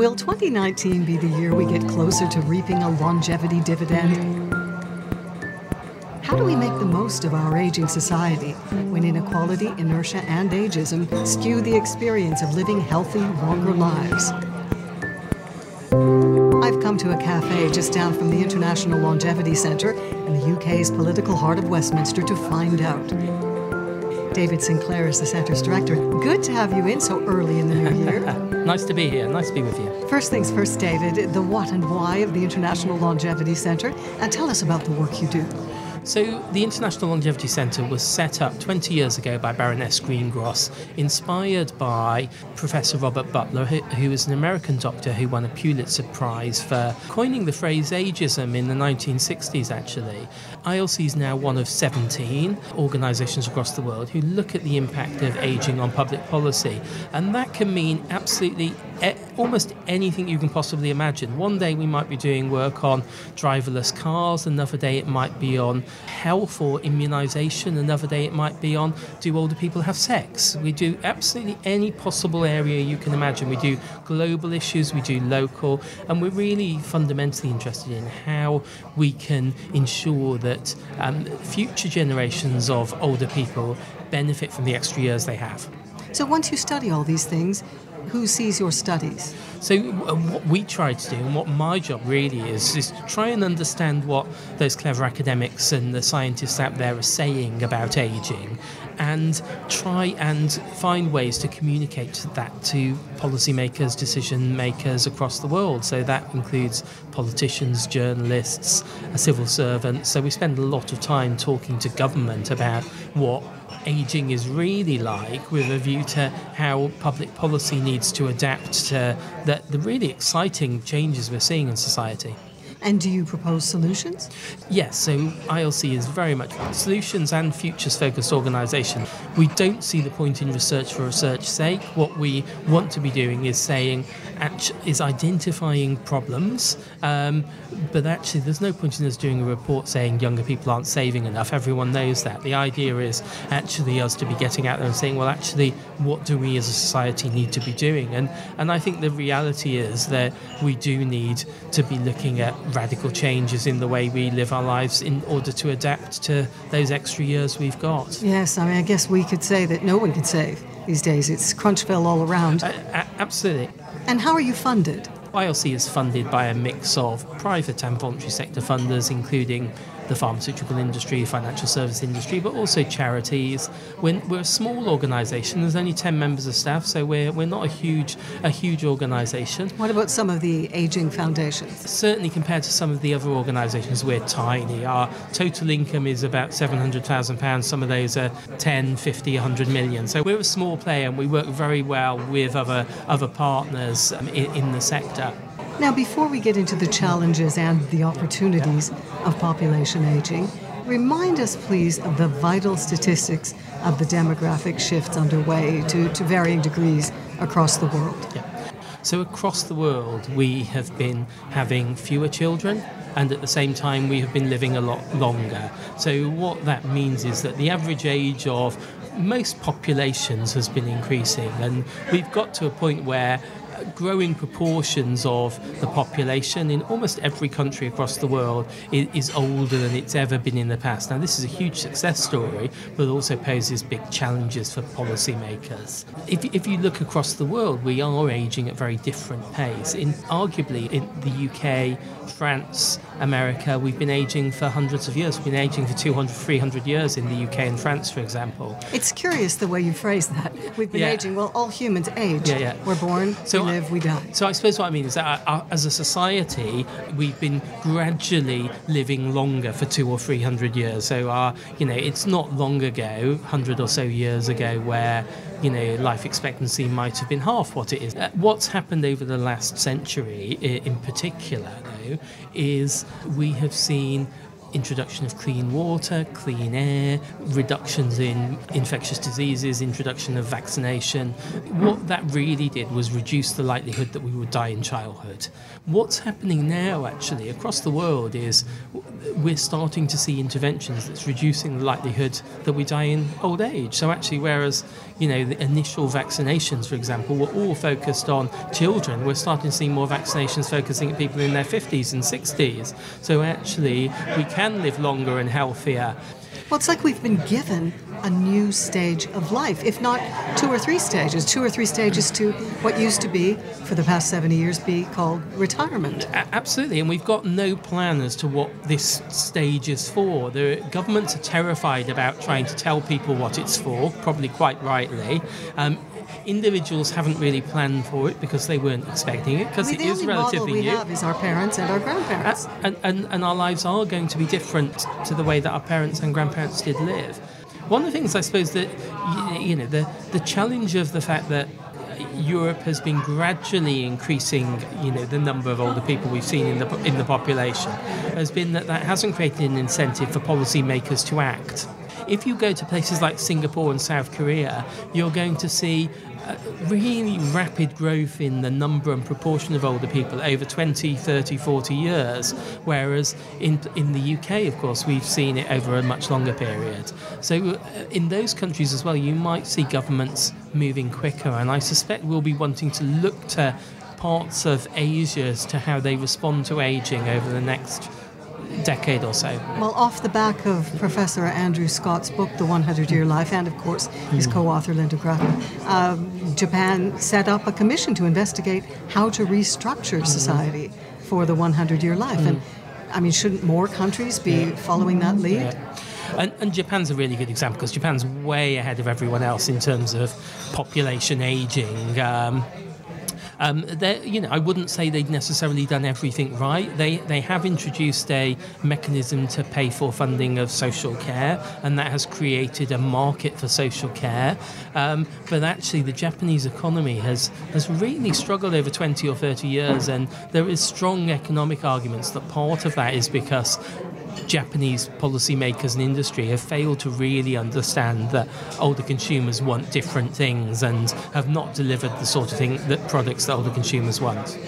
Will 2019 be the year we get closer to reaping a longevity dividend? How do we make the most of our aging society when inequality, inertia, and ageism skew the experience of living healthy, longer lives? I've come to a cafe just down from the International Longevity Centre in the UK's political heart of Westminster to find out. David Sinclair is the center's director. Good to have you in so early in the new year. nice to be here. Nice to be with you. First things first, David, the what and why of the International Longevity Centre, and tell us about the work you do. So, the International Longevity Centre was set up 20 years ago by Baroness Greengross, inspired by Professor Robert Butler, who was an American doctor who won a Pulitzer Prize for coining the phrase ageism in the 1960s, actually. ILC is now one of 17 organisations across the world who look at the impact of ageing on public policy, and that can mean absolutely almost anything you can possibly imagine. One day we might be doing work on driverless cars, another day it might be on health or immunisation, another day it might be on do older people have sex. We do absolutely any possible area you can imagine. We do global issues, we do local, and we're really fundamentally interested in how we can ensure that um, future generations of older people benefit from the extra years they have. So once you study all these things, who sees your studies? So, uh, what we try to do, and what my job really is, is to try and understand what those clever academics and the scientists out there are saying about aging, and try and find ways to communicate that to policymakers, decision makers across the world. So, that includes politicians, journalists, civil servants. So, we spend a lot of time talking to government about what aging is really like with a view to how public policy needs to adapt to the, the really exciting changes we're seeing in society. And do you propose solutions? Yes, so ILC is very much solutions and futures focused organisation. We don't see the point in research for research's sake. What we want to be doing is saying, is identifying problems, um, but actually there's no point in us doing a report saying younger people aren't saving enough. Everyone knows that. The idea is actually us to be getting out there and saying, well, actually, what do we as a society need to be doing? And and I think the reality is that we do need to be looking at radical changes in the way we live our lives in order to adapt to those extra years we've got. Yes, I mean, I guess we could say that no one can save these days. It's Crunchville all around. Uh, absolutely. And how are you funded? ILC is funded by a mix of private and voluntary sector funders, including the pharmaceutical industry, financial service industry, but also charities. We're, we're a small organisation. There's only 10 members of staff, so we're, we're not a huge a huge organisation. What about some of the ageing foundations? Certainly, compared to some of the other organisations, we're tiny. Our total income is about £700,000. Some of those are 10, 50, 100 million. So we're a small player and we work very well with other, other partners um, in, in the sector. Now, before we get into the challenges and the opportunities of population aging, remind us, please, of the vital statistics of the demographic shifts underway to, to varying degrees across the world. Yeah. So, across the world, we have been having fewer children, and at the same time, we have been living a lot longer. So, what that means is that the average age of most populations has been increasing, and we've got to a point where growing proportions of the population in almost every country across the world is, is, older than it's ever been in the past. Now, this is a huge success story, but also poses big challenges for policymakers. If, if you look across the world, we are aging at very different pace. In arguably in the UK, France, America, we've been aging for hundreds of years. We've been aging for 200, 300 years in the UK and France, for example. It's curious the way you phrase that. We've been yeah. aging. Well, all humans age. Yeah, yeah. We're born, so we live, we die. So I suppose what I mean is that uh, uh, as a society, we've been gradually living longer for two or three hundred years. So our, you know, it's not long ago, hundred or so years ago, where you know, life expectancy might have been half what it is. Uh, what's happened over the last century, in particular, though, is we have seen introduction of clean water, clean air, reductions in infectious diseases, introduction of vaccination. What that really did was reduce the likelihood that we would die in childhood. What's happening now, actually, across the world is we're starting to see interventions that's reducing the likelihood that we die in old age. So, actually, whereas you know the initial vaccinations, for example, were all focused on children, we're starting to see more vaccinations focusing at people in their 50s and 60s. So, actually, we can live longer and healthier. Well, it's like we've been given a new stage of life, if not two or three stages, two or three stages to what used to be, for the past 70 years, be called retirement. Absolutely, and we've got no plan as to what this stage is for. The governments are terrified about trying to tell people what it's for, probably quite rightly. Um, individuals haven't really planned for it because they weren't expecting it because I mean, it the only relatively model we new. have is our parents and our grandparents. and, and, and our lives are going to be different to the way that our parents and grandparents did live. One of the things I suppose that you know the the challenge of the fact that Europe has been gradually increasing, you know, the number of older people we've seen in the in the population, has been that that hasn't created an incentive for policymakers to act. If you go to places like Singapore and South Korea, you're going to see really rapid growth in the number and proportion of older people over 20, 30, 40 years, whereas in, in the UK, of course, we've seen it over a much longer period. So, uh, in those countries as well, you might see governments moving quicker, and I suspect we'll be wanting to look to parts of Asia as to how they respond to aging over the next decade or so. Well, off the back of Professor Andrew Scott's book, The 100 Year Life, and of course his co author, Lynda Gratton, um, Japan set up a commission to investigate how to restructure society for the 100 year life. And I mean, shouldn't more countries be following that lead? Yeah. And, and Japan's a really good example because Japan's way ahead of everyone else in terms of population aging. Um, um, you know, I wouldn't say they'd necessarily done everything right. They they have introduced a mechanism to pay for funding of social care, and that has created a market for social care. Um, but actually, the Japanese economy has has really struggled over 20 or 30 years, and there is strong economic arguments that part of that is because Japanese policymakers and industry have failed to really understand that older consumers want different things and have not delivered the sort of thing that products that older consumers want.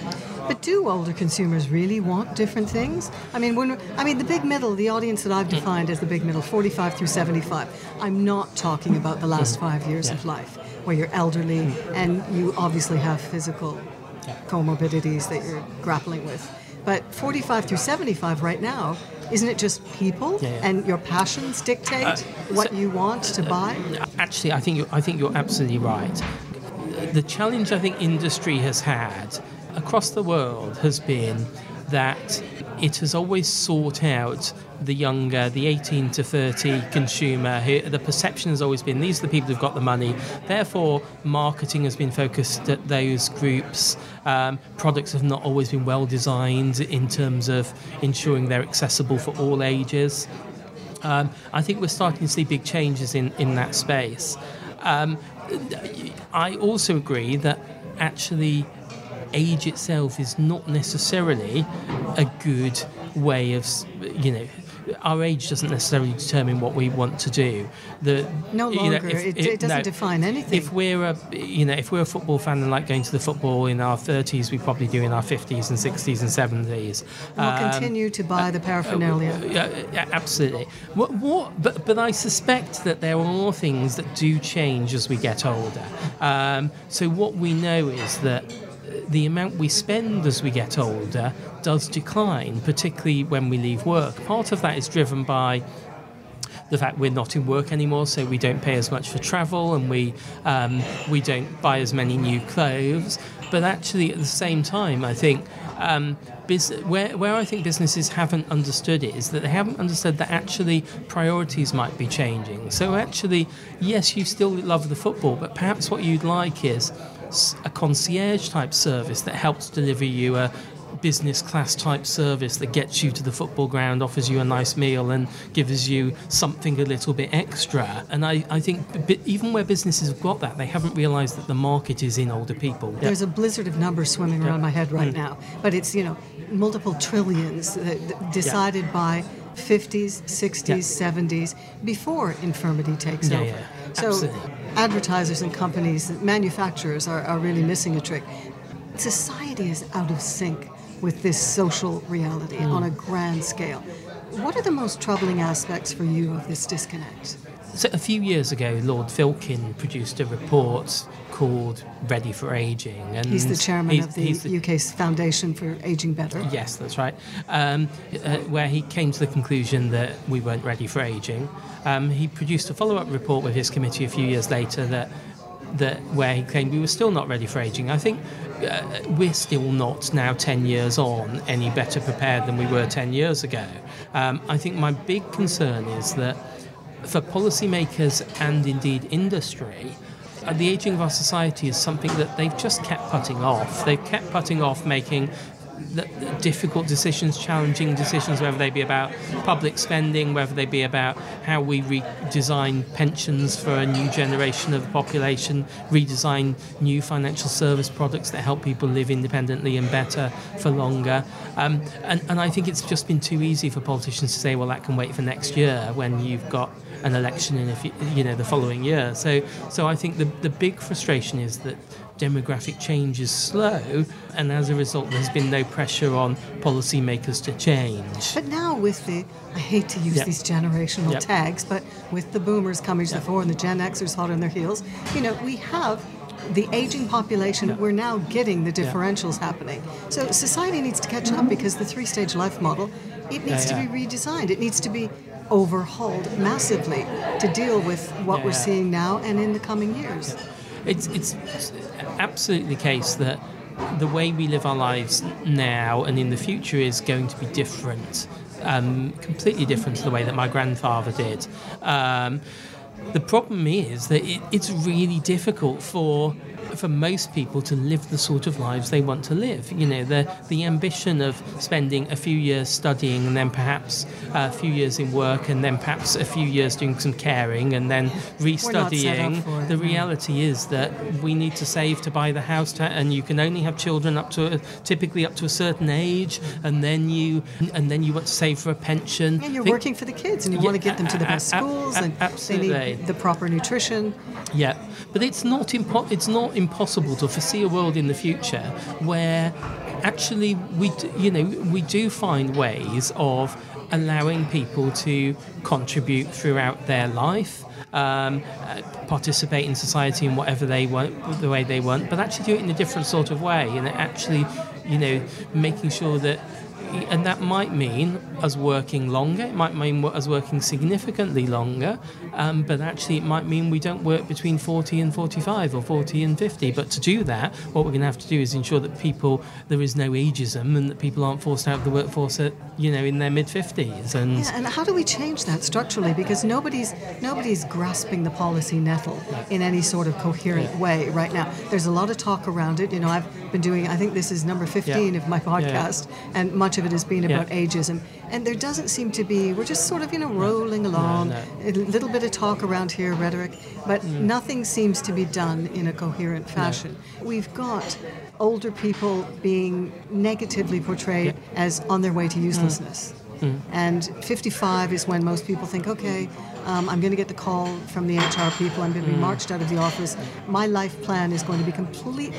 But do older consumers really want different things? I mean, when I mean the big middle, the audience that I've hmm. defined as the big middle, 45 through 75. I'm not talking about the last hmm. five years of life, where you're elderly hmm. and you obviously have physical comorbidities that you're grappling with. But 45 through 75 right now, isn't it just people Yeah, yeah. and your passions dictate Uh, what so- you want to buy? Actually, I think you're, I think you're absolutely right. The challenge I think industry has had across the world has been that it has always sought out the younger, the 18 to 30 consumer. Who, the perception has always been these are the people who've got the money. Therefore, marketing has been focused at those groups. Um, products have not always been well designed in terms of ensuring they're accessible for all ages. Um, I think we're starting to see big changes in, in that space. Um, I also agree that actually age itself is not necessarily a good way of, you know, our age doesn't necessarily determine what we want to do. The, No you know, longer. if- It- it doesn't no. define anything. If we're a, you know, if we're a football fan and like going to the football in our 30s, we probably do in our 50s and 60s and 70s. We'll Um, continue to buy the paraphernalia. yeah, yeah, absolutely. What, what, but, but I suspect that there are more things that do change as we get older. Um, so what we know is that the amount we spend as we get older does decline, particularly when we leave work. Part of that is driven by the fact we're not in work anymore, so we don't pay as much for travel and we um, we don't buy as many new clothes. But actually, at the same time, I think um, where where I think businesses haven't understood it is that they haven't understood that actually priorities might be changing. So actually, yes, you still love the football, but perhaps what you'd like is a concierge type service that helps deliver you a business class type service that gets you to the football ground, offers you a nice meal, and gives you something a little bit extra. And I, I think b- even where businesses have got that, they haven't realised that the market is in older people. There's a blizzard of numbers swimming around my head right mm. now, but it's you know multiple trillions decided by 50s, 60s, Yeah. 70s, before infirmity takes Yeah, over. yeah, so absolutely. Advertisers and companies, manufacturers are, are really missing a trick. Society is out of sync with this social reality Hmm. on a grand scale. What are the most troubling aspects for you of this disconnect? So a few years ago, Lord Filkin produced a report called "Ready for Aging," and He's the chairman he's- of the, the- UK's Foundation for Aging Better. Yes, that's right. Um, uh, where he came to the conclusion that we weren't ready for aging. Um, he produced a follow-up report with his committee a few years later that that where he claimed we were still not ready for aging. I think uh, we're still not now 10 years on any better prepared than we were 10 years ago. Um, I think my big concern is that for policymakers and indeed industry, uh, the ageing of our society is something that they've just kept putting off. They've kept putting off making the, the difficult decisions, challenging decisions, whether they be about public spending, whether they be about how we redesign pensions for a new generation of the population, redesign new financial service products that help people live independently and better for longer. Um, and, and I think it's just been too easy for politicians to say, well, that can wait for next year when you've got an election in a few, you know the following year. So so I think the the big frustration is that demographic change is slow, and as a result, there's been no pressure on policymakers to change. But now with the, I hate to use Yep. these generational Yep. tags, but with the boomers coming to the fore and the Gen Xers hot on their heels, you know, we have the aging population, we're now getting the differentials happening. So society needs to catch up because the three-stage life model, it needs Yeah, to be redesigned. It needs to be overhauled massively to deal with what Yeah, we're seeing now and in the coming years. It's, it's absolutely the case that the way we live our lives now and in the future is going to be different, um, completely different to the way that my grandfather did. Um, the problem is that it, it's really difficult for for most people to live the sort of lives they want to live. You know, the the ambition of spending a few years studying and then perhaps uh, a few years in work and then perhaps a few years doing some caring and then restudying. it, The no. reality is that we need to save to buy the house, to, and you can only have children up to a, typically up to a certain age, and then you and then you want to save for a pension. And you're Think- working for the kids, and you Yeah, want to get them to the best a- a- schools, and they absolutely. Need the proper nutrition. Yeah, but it's not impo- it's not impossible to foresee a world in the future where actually we d- you know we do find ways of allowing people to contribute throughout their life. Um, uh, participate in society in whatever they want, the way they want, but actually do it in a different sort of way, and actually, you know, making sure that and that might mean us working longer. It might mean us working significantly longer, um, but actually, it might mean we don't work between 40 and 45 or 40 and 50. But to do that, what we're going to have to do is ensure that people there is no ageism and that people aren't forced out of the workforce at you know in their mid 50s. And Yeah, and how do we change that structurally? Because nobody's nobody's grasping the policy nettle in any sort of coherent way right now. There's a lot of talk around it. You know, I've been doing. I think this is number 15 Yeah. of my Yeah, yeah. podcast, and much of it has been Yeah. about ageism. And there doesn't seem to be. We're just sort of you know rolling along. no. A little bit of talk around here, rhetoric, but Mm. nothing seems to be done in a coherent fashion. We've got older people being negatively portrayed as on their way to Mm. uselessness. And 55 is when most people think, okay, um, I'm going to get the call from the HR people, I'm going to be marched out of the office. My life plan is going to be completely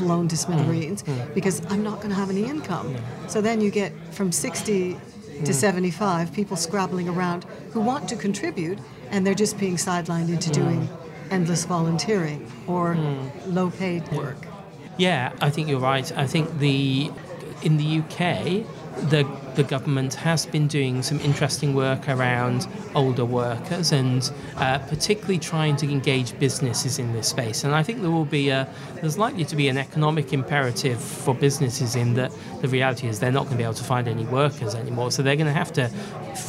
blown to smithereens because I'm not going to have any income. So then you get from 60 to 75 people scrabbling around who want to contribute and they're just being sidelined into doing endless volunteering or hmm. low paid work. Yeah, I think you're right. I think the in the UK, the the government has been doing some interesting work around older workers and uh, particularly trying to engage businesses in this space. And I think there will be a there's likely to be an economic imperative for businesses in that the reality is they're not going to be able to find any workers anymore. So they're going to have to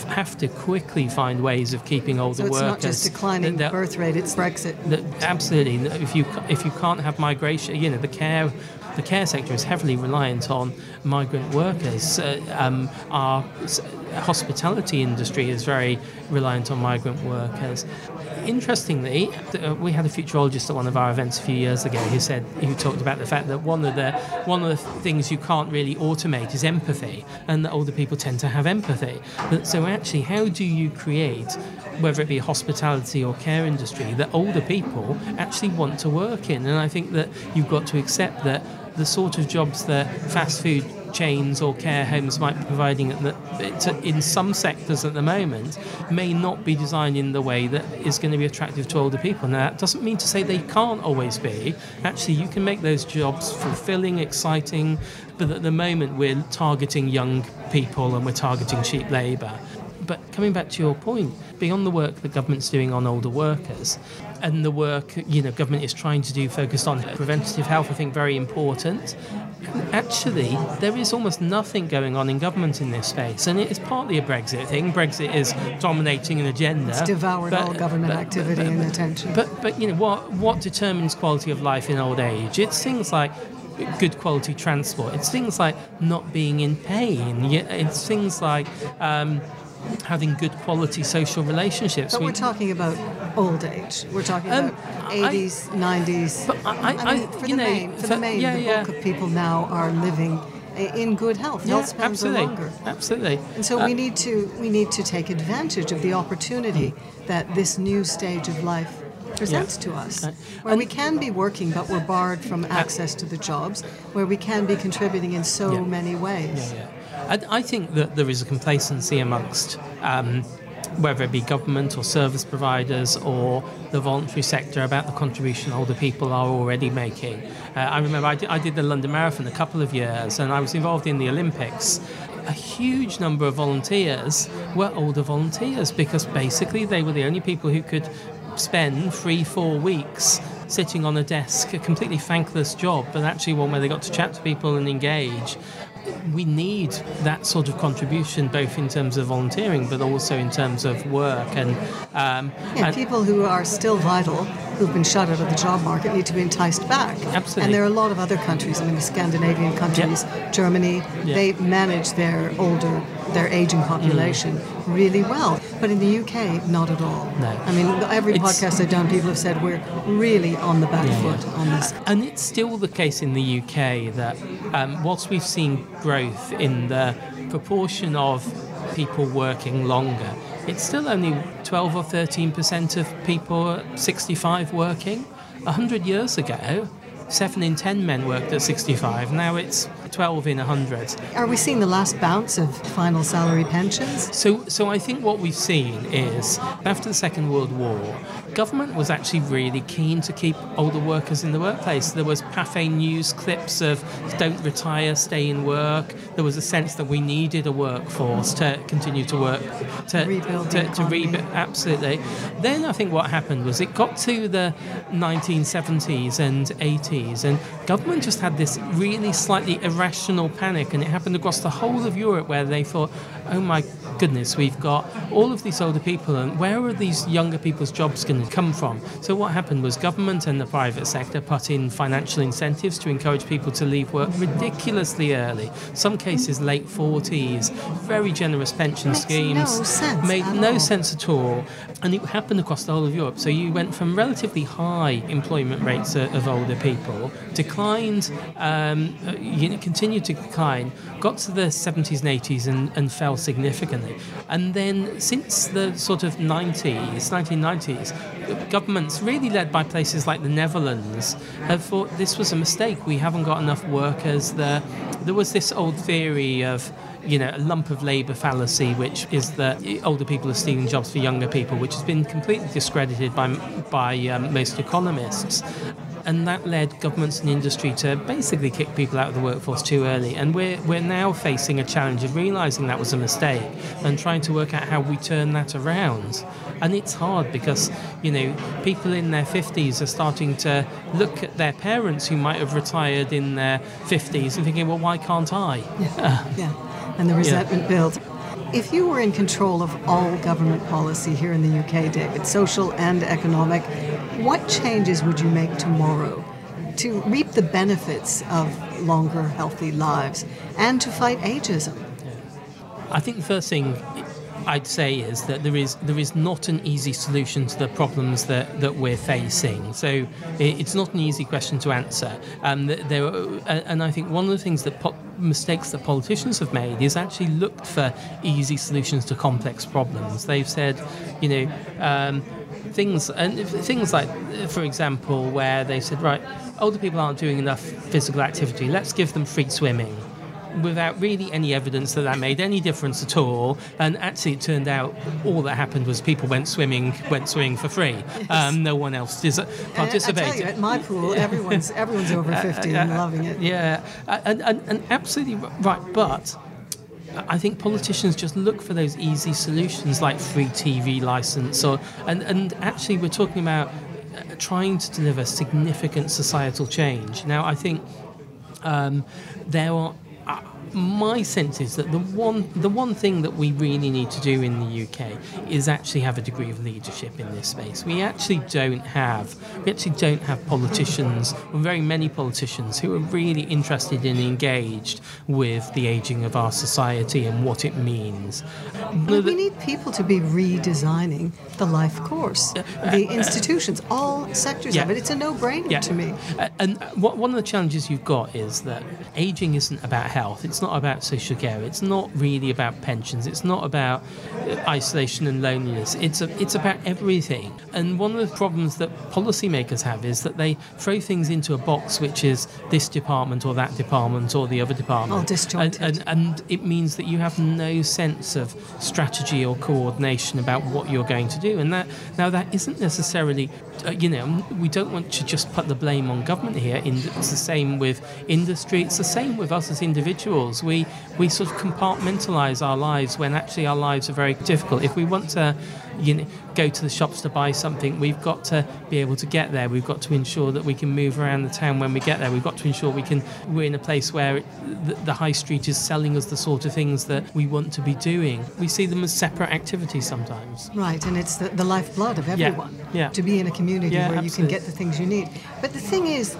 have to quickly find ways of keeping older So it's workers. not just declining that- birth rate, it's Brexit. that absolutely. If you if you can't have migration, you know the care the care sector is heavily reliant on migrant workers. Uh, um, our hospitality industry is very reliant on migrant workers. Interestingly, uh, we had a futurologist at one of our events a few years ago who said who talked about the fact that one of the one of the things you can't really automate is empathy, and that older people tend to have empathy. But, so actually, how do you create, whether it be hospitality or care industry, that older people actually want to work in? And I think that you've got to accept that the sort of jobs that fast food chains or care homes might be providing in some sectors at the moment may not be designed in the way that is going to be attractive to older people. Now, that doesn't mean to say they can't always be. Actually, you can make those jobs fulfilling, exciting, but at the moment we're targeting young people and we're targeting cheap labour. But coming back to your point, beyond the work the government's doing on older workers and the work you know government is trying to do focused on preventative health, I think very important. Actually, there is almost nothing going on in government in this space, and it is partly a Brexit thing. Brexit is dominating an agenda. It's devoured but, all government but, activity but, and attention. But but you know what what determines quality of life in old age? It's things like good quality transport. It's things like not being in pain. It's things like um, having good quality social relationships. But we, are talking about old age. We're talking um, about 80s, I, 90s. But I, I, I mean, for, the know, main, for, for the main, yeah, the bulk yeah. of people now are living in good health. Yeah, health spans absolutely. are longer. Absolutely. And so uh, we need to we need to take advantage of the opportunity that this new stage of life presents yeah. to us, okay. where and we can be working but we're barred from access to the jobs, where we can be contributing in so yeah. many ways. Yeah, I, I, think that there is a complacency amongst. Um, whether it be government or service providers or the voluntary sector about the contribution older people are already making. Uh, I remember I did, I did the London Marathon a couple of years and I was involved in the Olympics a huge number of volunteers were older volunteers because basically they were the only people who could spend three, four weeks sitting on a desk, a completely thankless job, but actually one where they got to chat to people and engage we need that sort of contribution both in terms of volunteering but also in terms of work and um, yeah, and people who are still vital who've been shut out of the job market need to be enticed back absolutely and there are a lot of other countries I mean the Scandinavian countries yep. Germany yep. they manage their older their aging population mm. Really well but in the UK not at all no I mean every it's, podcast I've done people have said we're really on the back yeah, foot yeah. on this and it's still the case in the UK that um, whilst we've seen growth in the proportion of people working longer. It's still only 12 or 13 percent of people 65 working. 100 years ago, 7 in 10 men worked at 65. Now it's 12 in 100. Are we seeing the last bounce of final salary pensions? So, so I think what we've seen is after the Second World War, government was actually really keen to keep older workers in the workplace. There was Pathé News clips of don't retire, stay in work. There was a sense that we needed a workforce to continue to work to rebuild to, to rebuild. Absolutely. Then I think what happened was it got to the 1970s and 80s, and government just had this really slightly irrational panic, and it happened across the whole of Europe where they thought, oh my goodness, we've got all of these older people, and where are these younger people's jobs going to come from? So, what happened was government and the private sector put in financial incentives to encourage people to leave work ridiculously early, some cases late 40s, very generous pension Makes schemes. No sense made no all. sense at all. And it happened across the whole of Europe. So, you went from relatively high employment rates of older people, declined, um, uh, you know, continued to decline, got to the 70s and 80s and, and fell significantly. And then since the sort of 90s, 1990s, governments, really led by places like the Netherlands, have thought this was a mistake. We haven't got enough workers there. There was this old theory of you know, a lump of labour fallacy, which is that older people are stealing jobs for younger people, which has been completely discredited by by um, most economists and that led governments and industry to basically kick people out of the workforce too early. And we're, we're now facing a challenge of realizing that was a mistake and trying to work out how we turn that around. And it's hard because, you know, people in their 50s are starting to look at their parents who might have retired in their 50s and thinking, well, why can't I? Yeah. Yeah. And the resentment yeah. builds. If you were in control of all government policy here in the UK, David, social and economic, what changes would you make tomorrow to reap the benefits of longer, healthy lives and to fight ageism? I think the first thing I'd say is that there is there is not an easy solution to the problems that, that we're facing. So it, it's not an easy question to answer. Um, there, and I think one of the things that po- mistakes that politicians have made is actually looked for easy solutions to complex problems. They've said, you know. Um, things and things like, for example, where they said, right, older people aren't doing enough physical activity. Let's give them free swimming without really any evidence that that made any difference at all. And actually, it turned out all that happened was people went swimming, went swimming for free. Yes. Um, no one else dis- participated. I tell you, at my pool, everyone's everyone's over uh, fifty uh, uh, and loving it. Yeah, and, and, and absolutely right, but. I think politicians just look for those easy solutions like free TV license, or and, and actually we're talking about trying to deliver significant societal change. Now, I think um, there are my sense is that the one the one thing that we really need to do in the UK is actually have a degree of leadership in this space. We actually don't have we actually don't have politicians, or very many politicians who are really interested and engaged with the aging of our society and what it means. But we need people to be redesigning the life course, uh, the uh, institutions, all sectors yeah. of it. It's a no-brainer yeah. to me. Uh, and one of the challenges you've got is that aging isn't about health. It's not about social care. It's not really about pensions. It's not about isolation and loneliness. It's a, it's about everything. And one of the problems that policymakers have is that they throw things into a box, which is this department or that department or the other department. All disjointed. And, and, and it means that you have no sense of strategy or coordination about what you're going to do. And that now that isn't necessarily, uh, you know, we don't want to just put the blame on government here. it's the same with industry. It's the same with us as individuals. We we sort of compartmentalize our lives when actually our lives are very difficult. If we want to, you know, go to the shops to buy something, we've got to be able to get there. We've got to ensure that we can move around the town when we get there. We've got to ensure we can. We're in a place where it, the, the high street is selling us the sort of things that we want to be doing. We see them as separate activities sometimes. Right, and it's the, the lifeblood of everyone. Yeah. yeah. To be in a community yeah, where absolutely. you can get the things you need. But the thing is,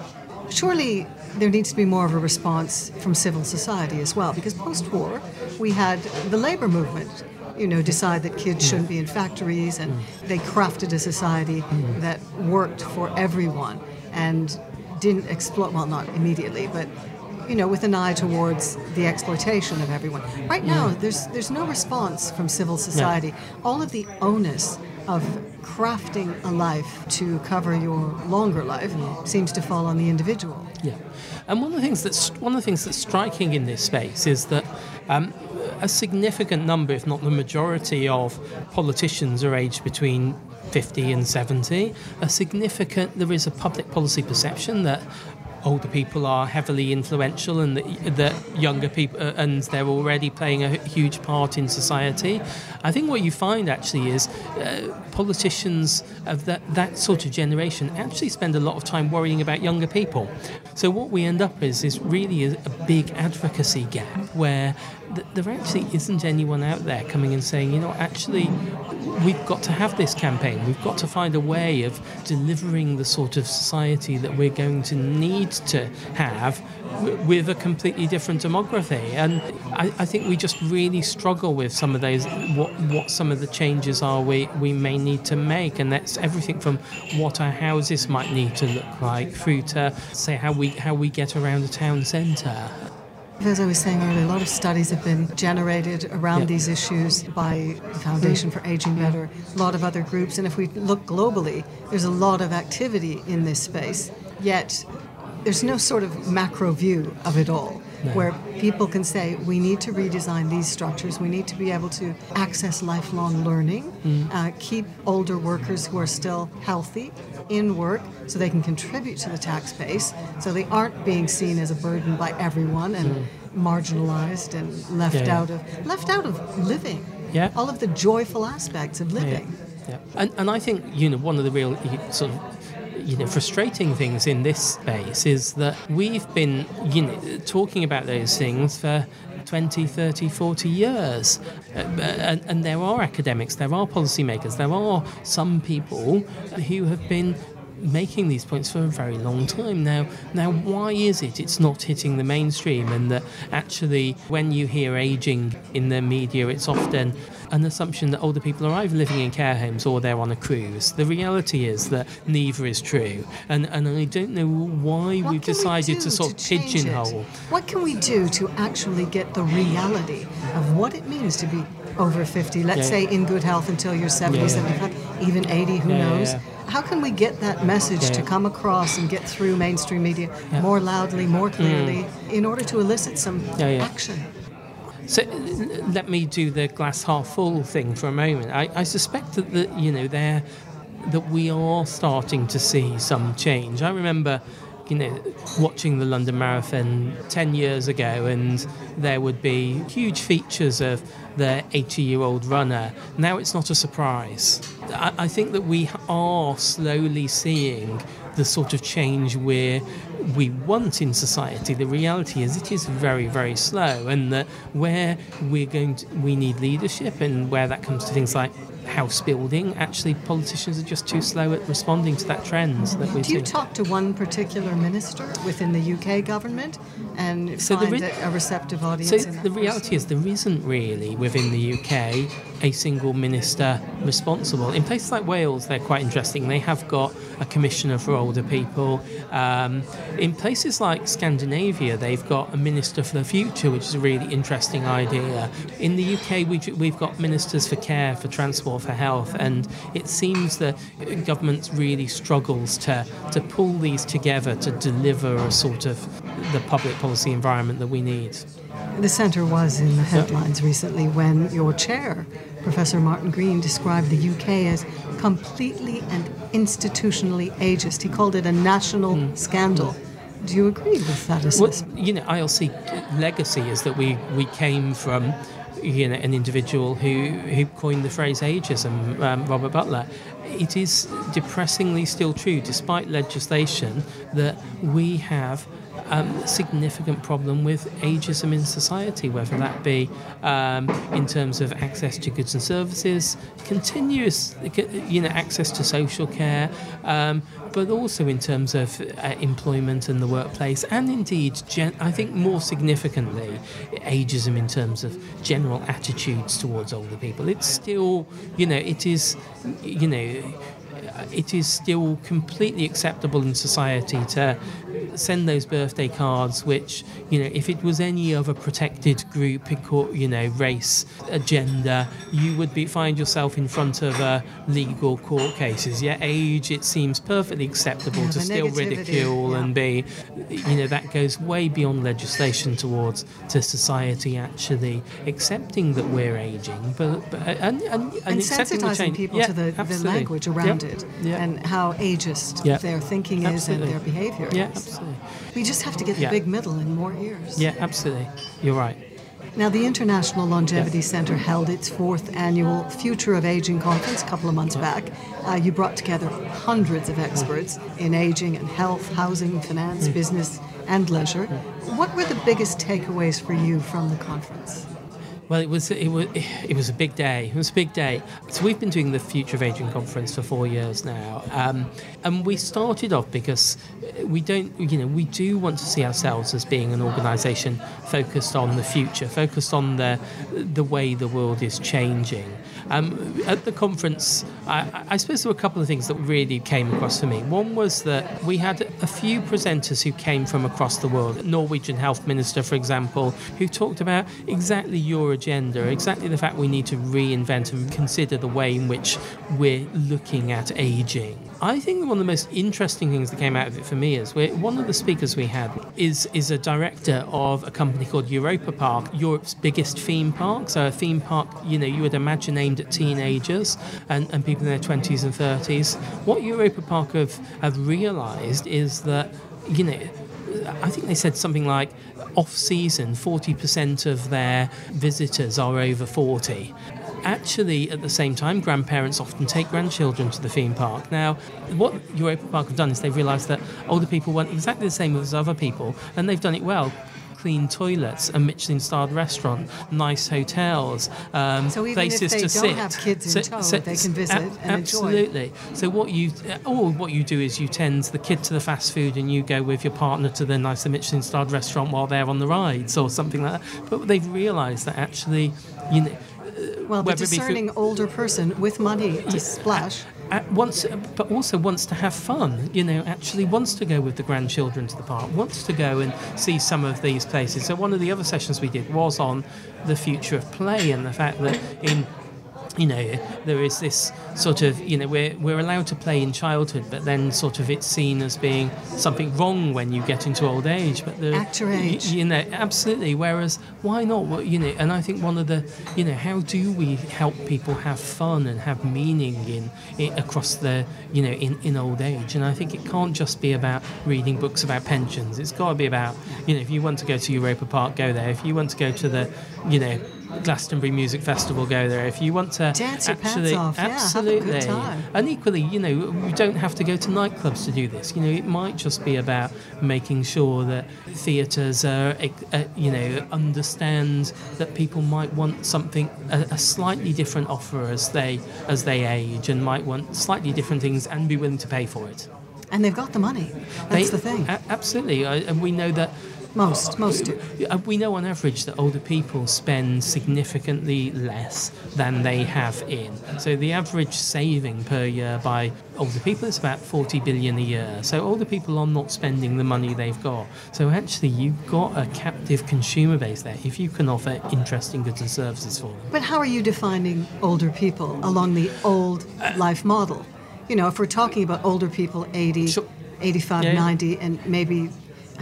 surely there needs to be more of a response from civil society as well, because post-war we had the labor movement you know, decide that kids shouldn't be in factories, and mm. they crafted a society mm. that worked for everyone and didn't exploit. Well, not immediately, but you know, with an eye towards the exploitation of everyone. Right now, there's there's no response from civil society. All of the onus of crafting a life to cover your longer life seems to fall on the individual. Yeah, and one of the things that's one of the things that's striking in this space is that um, a significant number, if not the majority, of politicians are aged between 50 and 70. A significant there is a public policy perception that older people are heavily influential and that, that younger people uh, and they're already playing a huge part in society. I think what you find actually is uh, politicians of that, that sort of generation actually spend a lot of time worrying about younger people. So what we end up is is really a, a big advocacy gap where there actually isn't anyone out there coming and saying, you know, actually we've got to have this campaign. We've got to find a way of delivering the sort of society that we're going to need to have with a completely different demography. And I, I, think we just really struggle with some of those, what, what some of the changes are we, we may need to make. And that's everything from what our houses might need to look like through to, say, how we, how we get around the town centre. As I was saying earlier, a lot of studies have been generated around these issues by the Foundation for Aging Better, a lot of other groups. And if we look globally, there's a lot of activity in this space. Yet there's no sort of macro view of it all. Where people can say, we need to redesign these structures, we need to be able to access lifelong learning, mm. uh, keep older workers who are still healthy in work so they can contribute to the tax base, so they aren't being seen as a burden by everyone and mm. marginalized and left yeah, out of left out of living. Yeah. All of the joyful aspects of living. Yeah. yeah. And, and I think, you know, one of the real sort of you know frustrating things in this space is that we've been you know talking about those things for 20, 30, 40 years. Uh, and, and, there are academics, there are policymakers, there are some people who have been making these points for a very long time now. Now, why is it it's not hitting the mainstream, and that actually, when you hear aging in the media, it's often an assumption that older people are either living in care homes or they're on a cruise. The reality is that neither is true, and and I don't know why What we've we decided do to sort of change it? pigeonhole. What can we do to actually get the reality of what it means to be over 50, let's Yeah, say in good health until you're 70, Yeah, yeah. 75, even 80, who Yeah, knows? How can we get that message to come across and get through mainstream media. Mm. more loudly, more clearly, in order to elicit some action? So let me do the glass half full thing for a moment. I, I suspect that, that you know there that we are starting to see some change. I remember you know watching the London Marathon 10 years ago and there would be huge features of the 80 year old runner. Now it's not a surprise. I, I think that we are slowly seeing the sort of change we're we want in society. The reality is it is very, very slow, and that where we're going to, we need leadership, and where that comes to things like house building, actually politicians are just too slow at responding to that trend that we're Do you talk to one particular minister within the UK government and So the find re- a, receptive audience? So in that the reality is there isn't really within the UK a single minister responsible. In places like Wales, they're quite interesting. They have got a commissioner for older people. Um, in places like Scandinavia, they've got a minister for the future, which is a really interesting idea. In the UK, we've got ministers for care, for transport, for health, and it seems that government really struggles to, to pull these together to deliver a sort of the public policy environment that we need. The centre was in the headlines recently when your chair, Professor Martin Green, described the UK as completely and institutionally ageist. He called it a national mm. scandal. Do you agree with that Well, you know, ILC legacy is that we, we came from, you know, an individual who, who coined the phrase ageism, um, Robert Butler. It is depressingly still true, despite legislation, that we have um, significant problem with ageism in society, whether that be um, in terms of access to goods and services, continuous, you know, access to social care, um, but also in terms of uh, employment and the workplace, and indeed, gen- I think more significantly, ageism in terms of general attitudes towards older people. It's still, you know, it is, you know, it is still completely acceptable in society to send those birthday cards which you know if it was any other protected group you know race agenda you would be find yourself in front of a legal court cases yeah age it seems perfectly acceptable Yeah, to still ridicule yeah. and be you know that goes way beyond legislation towards to society actually accepting that we're aging but, but and, and, and, And sensitizing change. people Yeah, to the, the language around Yep. Yeah. and how ageist Yeah. their thinking is and their behaviour Yeah, is. absolutely. We just have to get the big middle in more ears. Yeah, absolutely. You're right. Now, the International Longevity Centre held its fourth annual Future of Aging conference a couple of months back. Uh, you brought together hundreds of experts in aging and health, housing, finance, Mm. business, and leisure. What were the biggest takeaways for you from the conference? Well, it was it was it was a big day. It was a big day. So we've been doing the Future of Aging conference for four years now, um, and we started off because we don't, you know, we do want to see ourselves as being an organisation focused on the future, focused on the the way the world is changing. Um, at the conference, I, I suppose there were a couple of things that really came across for me. One was that we had a few presenters who came from across the world. Norwegian Health Minister, for example, who talked about exactly your agenda, exactly the fact we need to reinvent and consider the way in which we're looking at aging. I think one of the most interesting things that came out of it for me is one of the speakers we had is is a director of a company called Europa Park, Europe's biggest theme park. So a theme park, you know, you would imagine aimed at teenagers and, and people in their 20s and 30s. What Europa Park have, have realised is that, you know, I think they said something like off season, 40% of their visitors are over 40. Actually, at the same time, grandparents often take grandchildren to the theme park. Now, what Europa Park have done is they've realised that older people want exactly the same as other people, and they've done it well. Clean toilets, a Michelin starred restaurant, nice hotels, um, So even places if they to don't sit. have kids in tow, they can visit ab- and enjoy. Absolutely. So what you, or what you do is you tend the kid to the fast food, and you go with your partner to the nicer Michelin starred restaurant while they're on the rides or something like that. But they've realised that actually, you know. Well, the discerning older person with money to splash. But also wants to have fun. You know, actually wants to go with the grandchildren to the park, wants to go and see some of these places. So one of the other sessions we did was on the future of play and the fact that in you know, there is this sort of, you know, we're, we're allowed to play in childhood, but then sort of it's seen as being something wrong when you get into old age. But the, Act your y- age. you know, absolutely. Whereas, why not? Well, you know, and I think one of the, you know, how do we help people have fun and have meaning in, in across the, you know, in, in old age? And I think it can't just be about reading books about pensions. It's got to be about, you know, if you want to go to Europa Park, go there. If you want to go to the, you know. Glastonbury Music Festival, go there. If you want to Dance actually, off, yeah, have a absolutely, good time. and equally, you know, you don't have to go to nightclubs to do this. You know, it might just be about making sure that theatres are, uh, you know, understand that people might want something a, a slightly different offer as they as they age, and might want slightly different things and be willing to pay for it. And they've got the money. That's They- the thing. a- absolutely, I- and we know that. Most, most do. Uh, We know on average that older people spend significantly less than they have in. So the average saving per year by older people is about 40 billion a year. So older people are not spending the money they've got. So actually you've got a captive consumer base there if you can offer interesting goods and services for them. But how are you defining older people along the old life model? You know, if we're talking about older people, 80, Sure. 85, Yeah, yeah. 90, and maybe,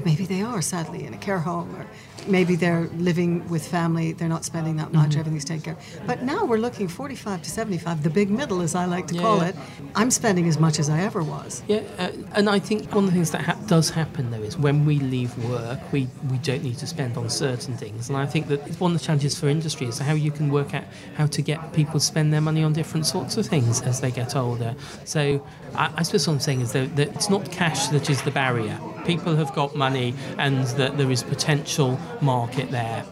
maybe they are sadly in a care home, or maybe they're living with family, they're not spending that much, Mm-hmm. everything's taken care of. But now we're looking 45 to 75, the big middle, as I like to Yeah, call yeah. it. I'm spending as much as I ever was. Yeah, uh, and I think one of the things that ha- does happen though is when we leave work, we, we don't need to spend on certain things. And I think that it's one of the challenges for industry is how you can work out how to get people to spend their money on different sorts of things as they get older. So I, I suppose what I'm saying is that, that it's not cash that is the barrier. People have got money and that there is potential market there.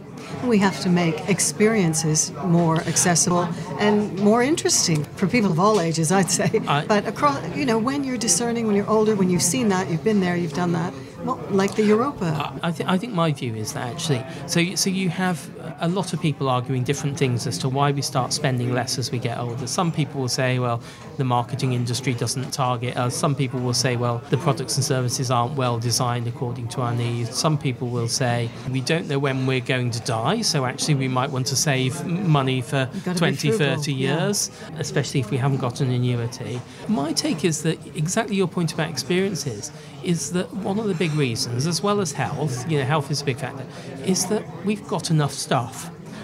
We have to make experiences more accessible and more interesting for people of all ages, I'd say. I- but across, you know, when you're discerning, when you're older, when you've seen that, you've been there, you've done that. Well, like the Europa. I, th- I think my view is that actually, so so you have a lot of people arguing different things as to why we start spending less as we get older. Some people will say, well, the marketing industry doesn't target us. Some people will say, well, the products and services aren't well designed according to our needs. Some people will say, we don't know when we're going to die, so actually we might want to save money for You've gotta be 20, frugal, 30 yeah. years, especially if we haven't got an annuity. My take is that exactly your point about experiences is that one of the big reasons, as well as health, you know, health is a big factor, is that we've got enough stuff.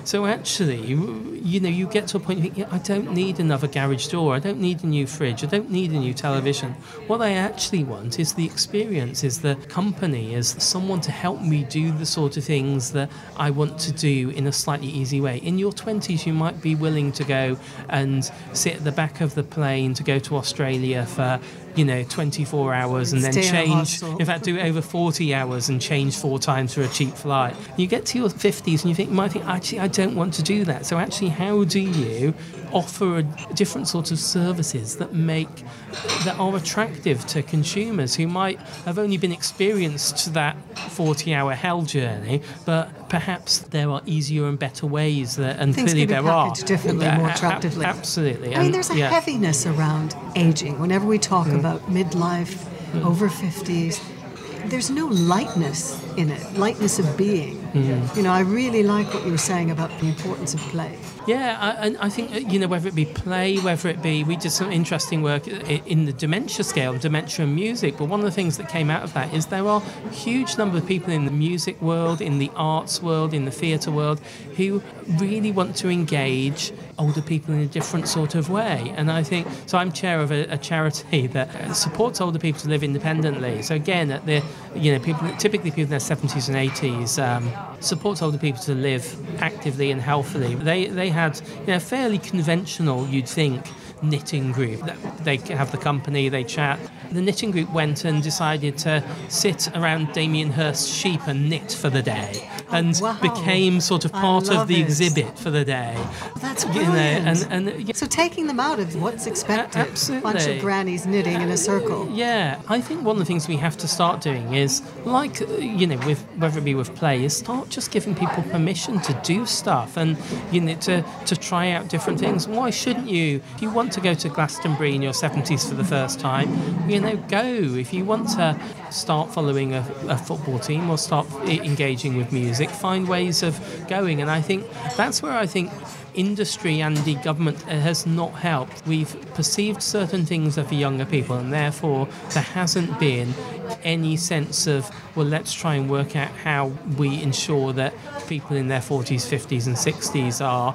So actually, you know, you get to a point you think, I don't need another garage door. I don't need a new fridge. I don't need a new television. What I actually want is the experience, is the company, is someone to help me do the sort of things that I want to do in a slightly easy way. In your 20s, you might be willing to go and sit at the back of the plane to go to Australia for you know 24 hours and then Stay change. in fact do it over 40 hours and change four times for a cheap flight. You get to your 50s and you think you might think actually i don't want to do that. So actually how do you offer a different sorts of services that make that are attractive to consumers who might have only been experienced to that 40 hour hell journey but perhaps there are easier and better ways that and Things clearly can be there are differently, more attractively. absolutely I mean, there's a yeah. heaviness around aging. Whenever we talk Mm. about midlife, over 50s, there's no lightness in it, lightness of being. Mm. You know, I really like what you were saying about the importance of play. Yeah, I, and I think uh, you know whether it be play, whether it be we did some interesting work in the dementia scale, dementia and music. But one of the things that came out of that is there are a huge number of people in the music world, in the arts world, in the theatre world, who really want to engage older people in a different sort of way. And I think so. I'm chair of a, a charity that uh, supports older people to live independently. So again, at the you know people typically people in their 70s and 80s um, supports older people to live actively and healthily. They they had you know fairly conventional, you'd think, knitting group. They have the company, they chat. The knitting group went and decided to sit around Damien Hirst's sheep and knit for the day, and wow. became sort of part of the it. exhibit for the day. That's You know, brilliant. and and yeah, So taking them out of what's expected. absolutely. Bunch of grannies knitting in a circle. Yeah, I think one of the things we have to start doing is, like, uh, you know, with whether it be with play, is start just giving people permission to do stuff and you know to to try out different things. Why shouldn't you? If you want to go to Glastonbury in your seventies for the first time, you know, go. If you want to start following a, a football team or start engaging with music, find ways of going. And I think that's where I think industry and the government has not helped. We've perceived certain things of the younger people, and therefore there hasn't been any sense of, well, let's try and work out how we ensure that people in their 40s, 50s, and 60s are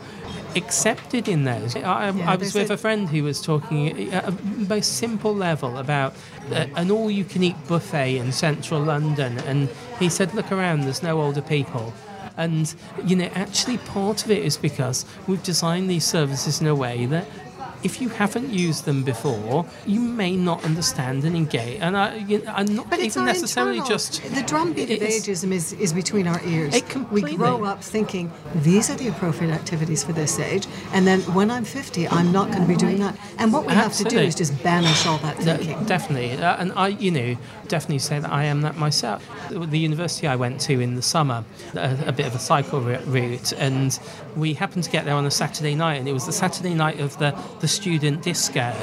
accepted in those. I, I- Yeah, I was with a- a friend who was talking at a most simple level about uh, an all you can eat buffet in central London, and he said, Look around, there's no older people. And, you know, actually part of it is because we've designed these services in a way that if you haven't used them before, you may not understand and engage. And I, you know, I'm not But even necessarily internal- just. the drumbeat of ageism is, is between our ears. It we grow up thinking these are the appropriate activities for this age, and then when I'm 50, I'm not going to be doing that. And what we have to do is just banish all that No, thinking. definitely, uh, and I, you know, definitely say that I am that myself. The university I went to in the summer, a, a bit of a cycle route, and we happened to get there on a Saturday night, and it was the Saturday night of the, the student disco,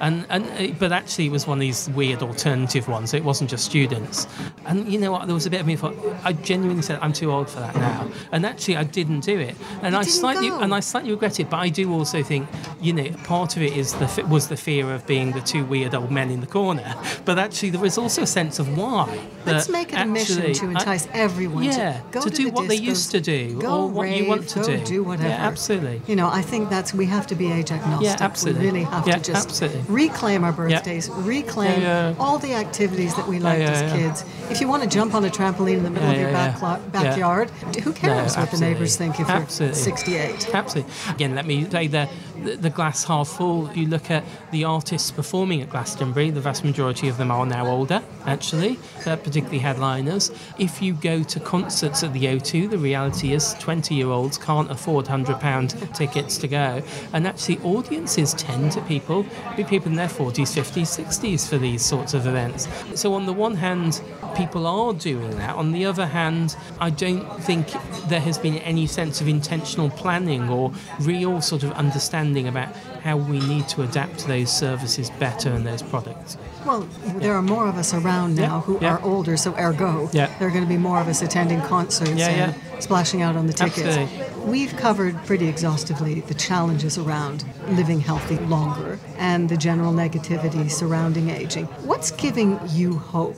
and and uh, but actually it was one of these weird alternative ones. So it wasn't just students, and you know what? There was a bit of me thought I genuinely said I'm too old for that now, and actually I didn't do it, and You I slightly go. and I slightly regret it, but I do also think, you know, part of it is the was the fear of being the two weird old men in the corner, but actually there was also a sense of why. Let's make it a mission to I- entice everyone yeah, to go to to, do the what they used to do, or what you want to do. do whatever. Yeah, absolutely. You know, I think that's we have to be age agnostic. Yeah, absolutely. We really have Yeah, to just absolutely. reclaim our birthdays, reclaim Yeah, yeah. all the activities that we liked yeah, as yeah. kids. If you want to jump on a trampoline in the middle Yeah, of your yeah, back backyard, who cares what the neighbors think if Absolutely. you're 68? Absolutely. Again, let me say the, the glass half full. You look at the artists performing at Glastonbury. The vast majority of them are now older, actually, uh, particularly headliners. If you go to concerts at the O2, the reality is 20-year-olds can't afford hundred-pound tickets to go, and actually audiences tend to people be people in their 40s, 50s, 60s for these sorts of events. So on the one hand, people are doing that. On the other hand, I don't think there has been any sense of intentional planning or real sort of understanding about how we need to adapt those services better and those products. Well, there are more of us around Yeah, now who yeah. are older, so ergo, Yeah. there are going to be more of us attending concerts Yeah, and splashing out on the tickets. Absolutely. We've covered pretty exhaustively the challenges around living healthy longer and the general negativity surrounding aging. What's giving you hope?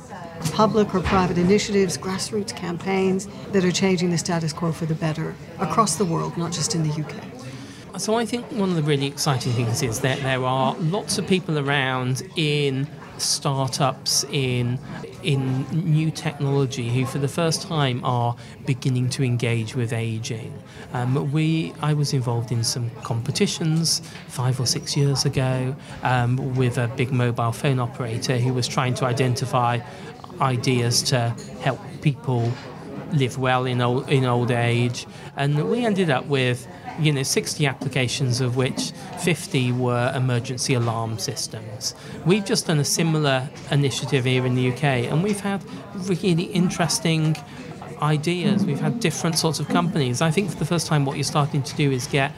Public or private initiatives, grassroots campaigns that are changing the status quo for the better across the world, not just in the UK. So I think one of the really exciting things is that there are lots of people around in startups in in new technology who for the first time are beginning to engage with aging. Um, we I was involved in some competitions five or six years ago um, with a big mobile phone operator who was trying to identify ideas to help people live well in old in old age, and we ended up with you know 60 applications of which 50 were emergency alarm systems. We've just done a similar initiative here in the UK, and we've had really interesting ideas. We've had different sorts of companies. I think for the first time, what you're starting to do is get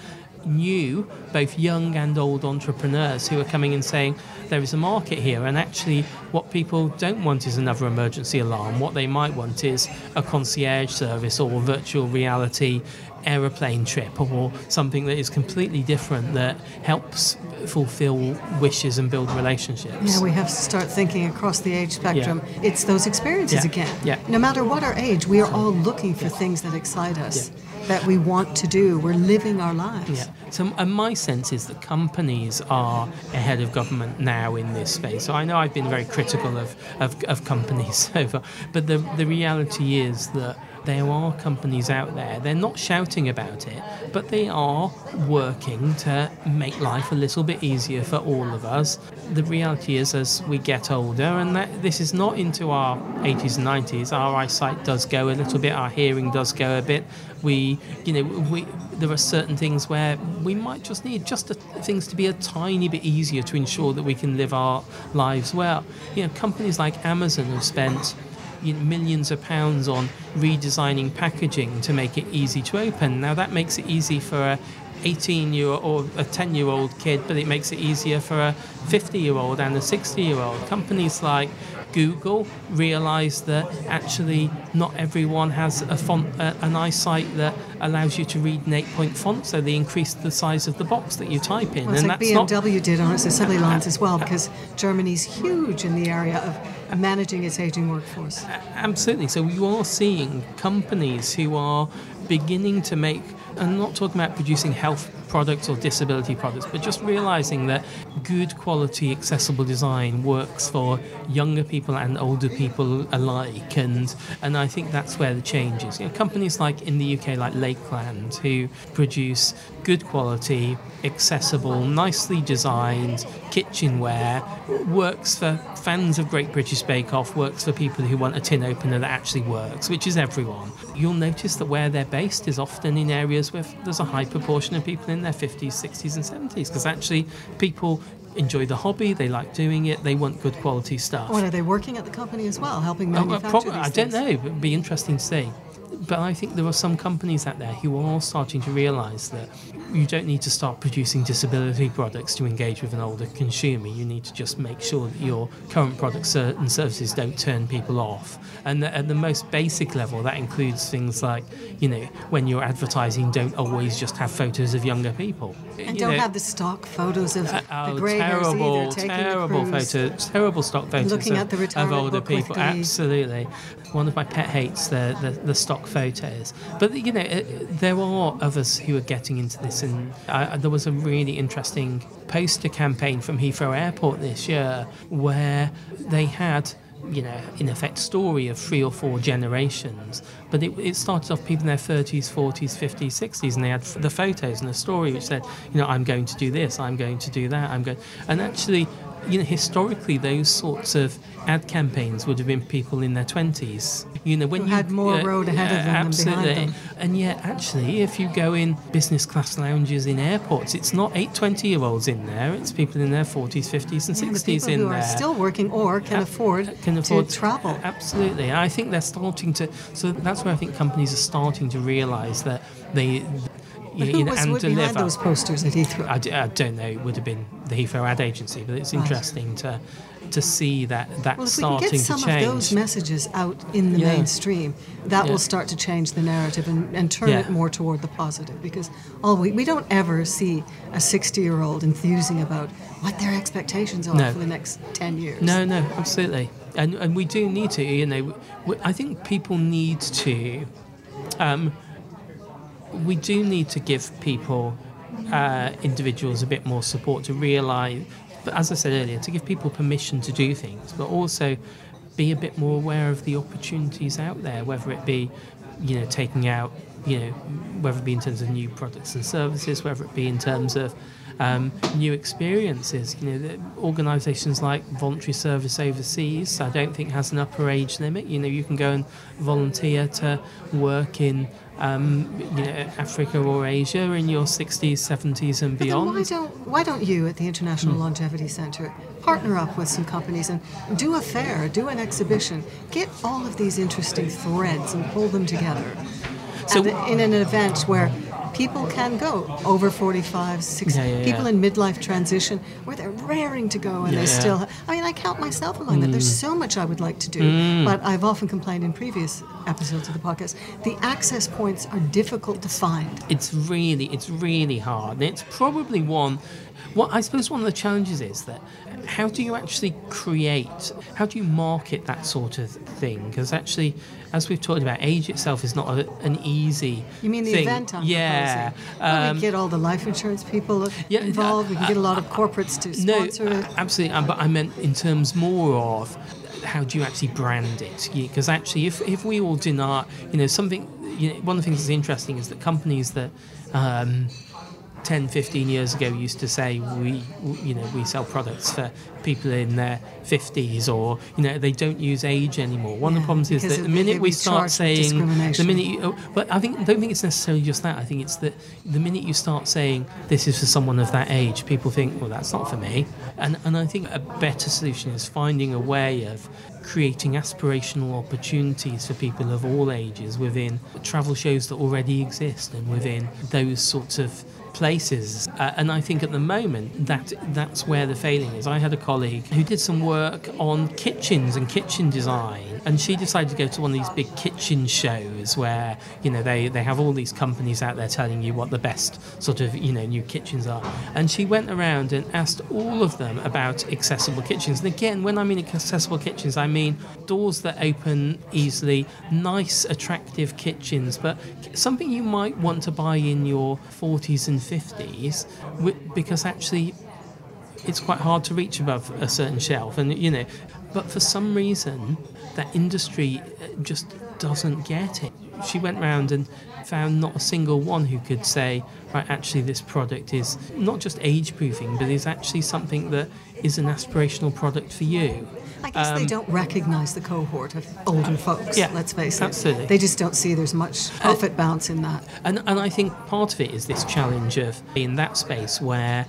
new, both young and old entrepreneurs who are coming and saying there is a market here, and actually, what people don't want is another emergency alarm. What they might want is a concierge service or virtual reality aeroplane trip or something that is completely different that helps fulfill wishes and build relationships. Yeah, we have to start thinking across the age spectrum. It's those experiences Yeah, again. yeah. No matter what our age, we are all looking for things that excite us, that we want to do. We're living our lives. So, and my sense is that companies are ahead of government now in this space. So I know I've been very critical of, of, of companies so far, but the, the reality is that there are companies out there, they're not shouting about it, but they are working to make life a little bit easier for all of us. The reality is, as we get older, and that this is not into our 80s and 90s, our eyesight does go a little bit, our hearing does go a bit. We, you know, we there are certain things where we might just need just a, things to be a tiny bit easier to ensure that we can live our lives well. You know, companies like Amazon have spent millions of pounds on redesigning packaging to make it easy to open. Now that makes it easy for a 18 year or a 10 year old kid, but it makes it easier for a 50 year old and a 60 year old. Companies like Google realize that actually not everyone has a font, uh, an eyesight that allows you to read an eight-point font, so they increase the size of the box that you type in. Well, and like that's BMW not, did on its assembly lines as well, because Germany's huge in the area of managing its aging workforce. Absolutely. So you are seeing companies who are beginning to make, I'm not talking about producing health products or disability products, but just realizing that good quality, accessible design works for younger people and older people alike. And, and I think that's where the change is. You know, companies like in the UK, like Lakeland, who produce good quality, accessible, nicely designed kitchenware, works for fans of Great British Bake Off, works for people who want a tin opener that actually works, which is everyone. You'll notice that where they're based is often in areas where there's a high proportion of people in their 50s, 60s, and 70s, because actually people enjoy the hobby, they like doing it, they want good quality stuff. Oh, what are they working at the company as well, helping Oh, manufacture prob- these I don't know. It'd be interesting to see. But I think there are some companies out there who are starting to realise that you don't need to start producing disability products to engage with an older consumer. You need to just make sure that your current products uh, and services don't turn people off. And at the most basic level, that includes things like, you know, when you're advertising, don't always just have photos of younger people. And You don't know, have the stock photos of Oh, the grey terrible, terrible photos, terrible stock photos Looking of, at the of older people. Absolutely, one of my pet hates the, the, the stock photos. But you know, there are others who are getting into this, and I, there was a really interesting poster campaign from Heathrow Airport this year where they had you know, in effect, story of three or four generations. But it, it started off people in their 30s, 40s, 50s, 60s, and they had the photos and the story which said, you know, I'm going to do this, I'm going to do that, I'm going. And actually, you know, historically, those sorts of ad campaigns would have been people in their 20s. You know, when Who you had more uh, road ahead of them than behind absolutely. them. And yet, actually, if you go in business class lounges in airports, it's not eight 20 year olds in there, it's people in their 40s, 50s, and Yeah, the 60s people in who there are still working or can Ab- afford, uh, can afford to travel. Absolutely, I think they're starting to. So that's where I think companies are starting to realise that they. Who was and would behind deliver. those posters at Heathrow? I, d- I don't know. It would have been the Heathrow ad agency, but it's Right. interesting to to see that that's well, if we can starting get some of those messages out in the Yeah. mainstream, that Yeah. will start to change the narrative and, and turn Yeah. it more toward the positive. Because all we, we don't ever see a 60 year old enthusing about what their expectations are No. for the next 10 years. No, no, absolutely, and and we do need to. You know, we, I think people need to. Um, we do need to give people, uh, individuals, a bit more support to realise. But as I said earlier, to give people permission to do things, but also be a bit more aware of the opportunities out there, whether it be, you know, taking out, you know, whether it be in terms of new products and services, whether it be in terms of um, new experiences. You know, organisations like Voluntary Service Overseas, I don't think has an upper age limit. You know, you can go and volunteer to work in, um, you know, Africa or Asia in your 60s, 70s, and then why beyond. don't why don't you at the International Hmm. Longevity Centre partner up with some companies and do a fair, do an exhibition, get all of these interesting threads and pull them together So- the- in an event where people can go over 45, 60, Yeah, yeah, people in midlife transition where they're raring to go and they still. I mean, I count myself among them. There's mm. so much I would like to do, mm. but I've often complained in previous episodes of the podcast. The access points are difficult to find. it's really it's really hard and it's probably one what i suppose one of the challenges is that how do you actually create how do you market that sort of thing because actually as we've talked about age itself is not a, an easy You mean the thing. event I'm yeah Well, um, we get all the life insurance people Yeah, involved. we can get a lot of corporates to No, sponsor it. absolutely. um, But I meant in terms more of how do you actually brand it? Because actually, if, if we all deny, you know, something, you know, one of the things that's interesting is that companies that um, 10, 15 years ago used to say we, you know, we sell products for people in their 50s or, you know, they don't use age anymore. One of the problems is that the minute we start saying, the minute you, oh, but I think, I don't think it's necessarily just that. I think it's that the minute you start saying this is for someone of that age, people think, well, that's not for me. And, and I think a better solution is finding a way of creating aspirational opportunities for people of all ages within travel shows that already exist and within those sorts of places. Uh, and I think at the moment that that's where the failing is. I had a colleague who did some work on kitchens and kitchen design, and she decided to go to one of these big kitchen shows where you know they they have all these companies out there telling you what the best sort of you know new kitchens are. And she went around and asked all of them about accessible kitchens. And again, when I mean accessible kitchens, I mean doors that open easily, nice, attractive kitchens, but something you might want to buy in your 40s and 50s because actually it's quite hard to reach above a certain shelf and you know but for some reason that industry uh, just doesn't get it. She went round and found not a single one who could say right actually this product is not just age proofing but is actually something that is an aspirational product for you I guess they don't recognize the cohort of older folks. Um, Yeah, let's face it. absolutely. They just don't see there's much profit bounce in that. And, and I think part of it is this challenge of in that space where,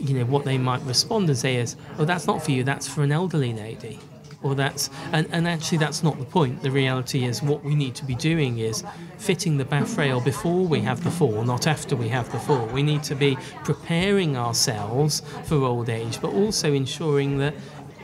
you know, what they might respond and say is, oh, that's not for you, that's for an elderly lady. Or that's, and, and actually, that's not the point. The reality is, what we need to be doing is fitting the bath rail before we have the fall, not after we have the fall. We need to be preparing ourselves for old age, but also ensuring that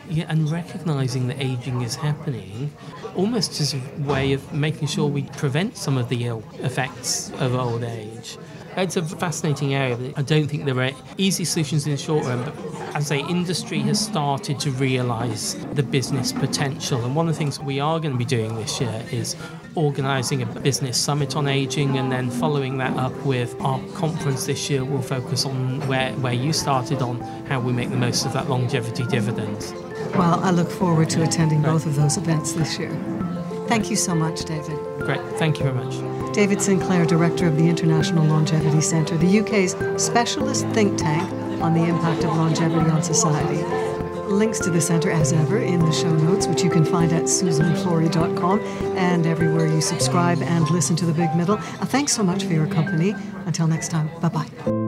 yeah, and recognizing that aging is happening almost as a way of making sure we prevent some of the ill effects of old age. It's a fascinating area. but I don't think there are easy solutions in the short run, but as a industry has started to realise the business potential. And one of the things we are going to be doing this year is organising a business summit on ageing, and then following that up with our conference this year. We'll focus on where, where you started on how we make the most of that longevity dividend. Well, I look forward to attending both of those events this year. Thank you so much, David. Great, thank you very much. David Sinclair, Director of the International Longevity Centre, the UK's specialist think tank on the impact of longevity on society. Links to the centre, as ever, in the show notes, which you can find at susanflory.com and everywhere you subscribe and listen to The Big Middle. Uh, thanks so much for your company. Until next time, bye bye.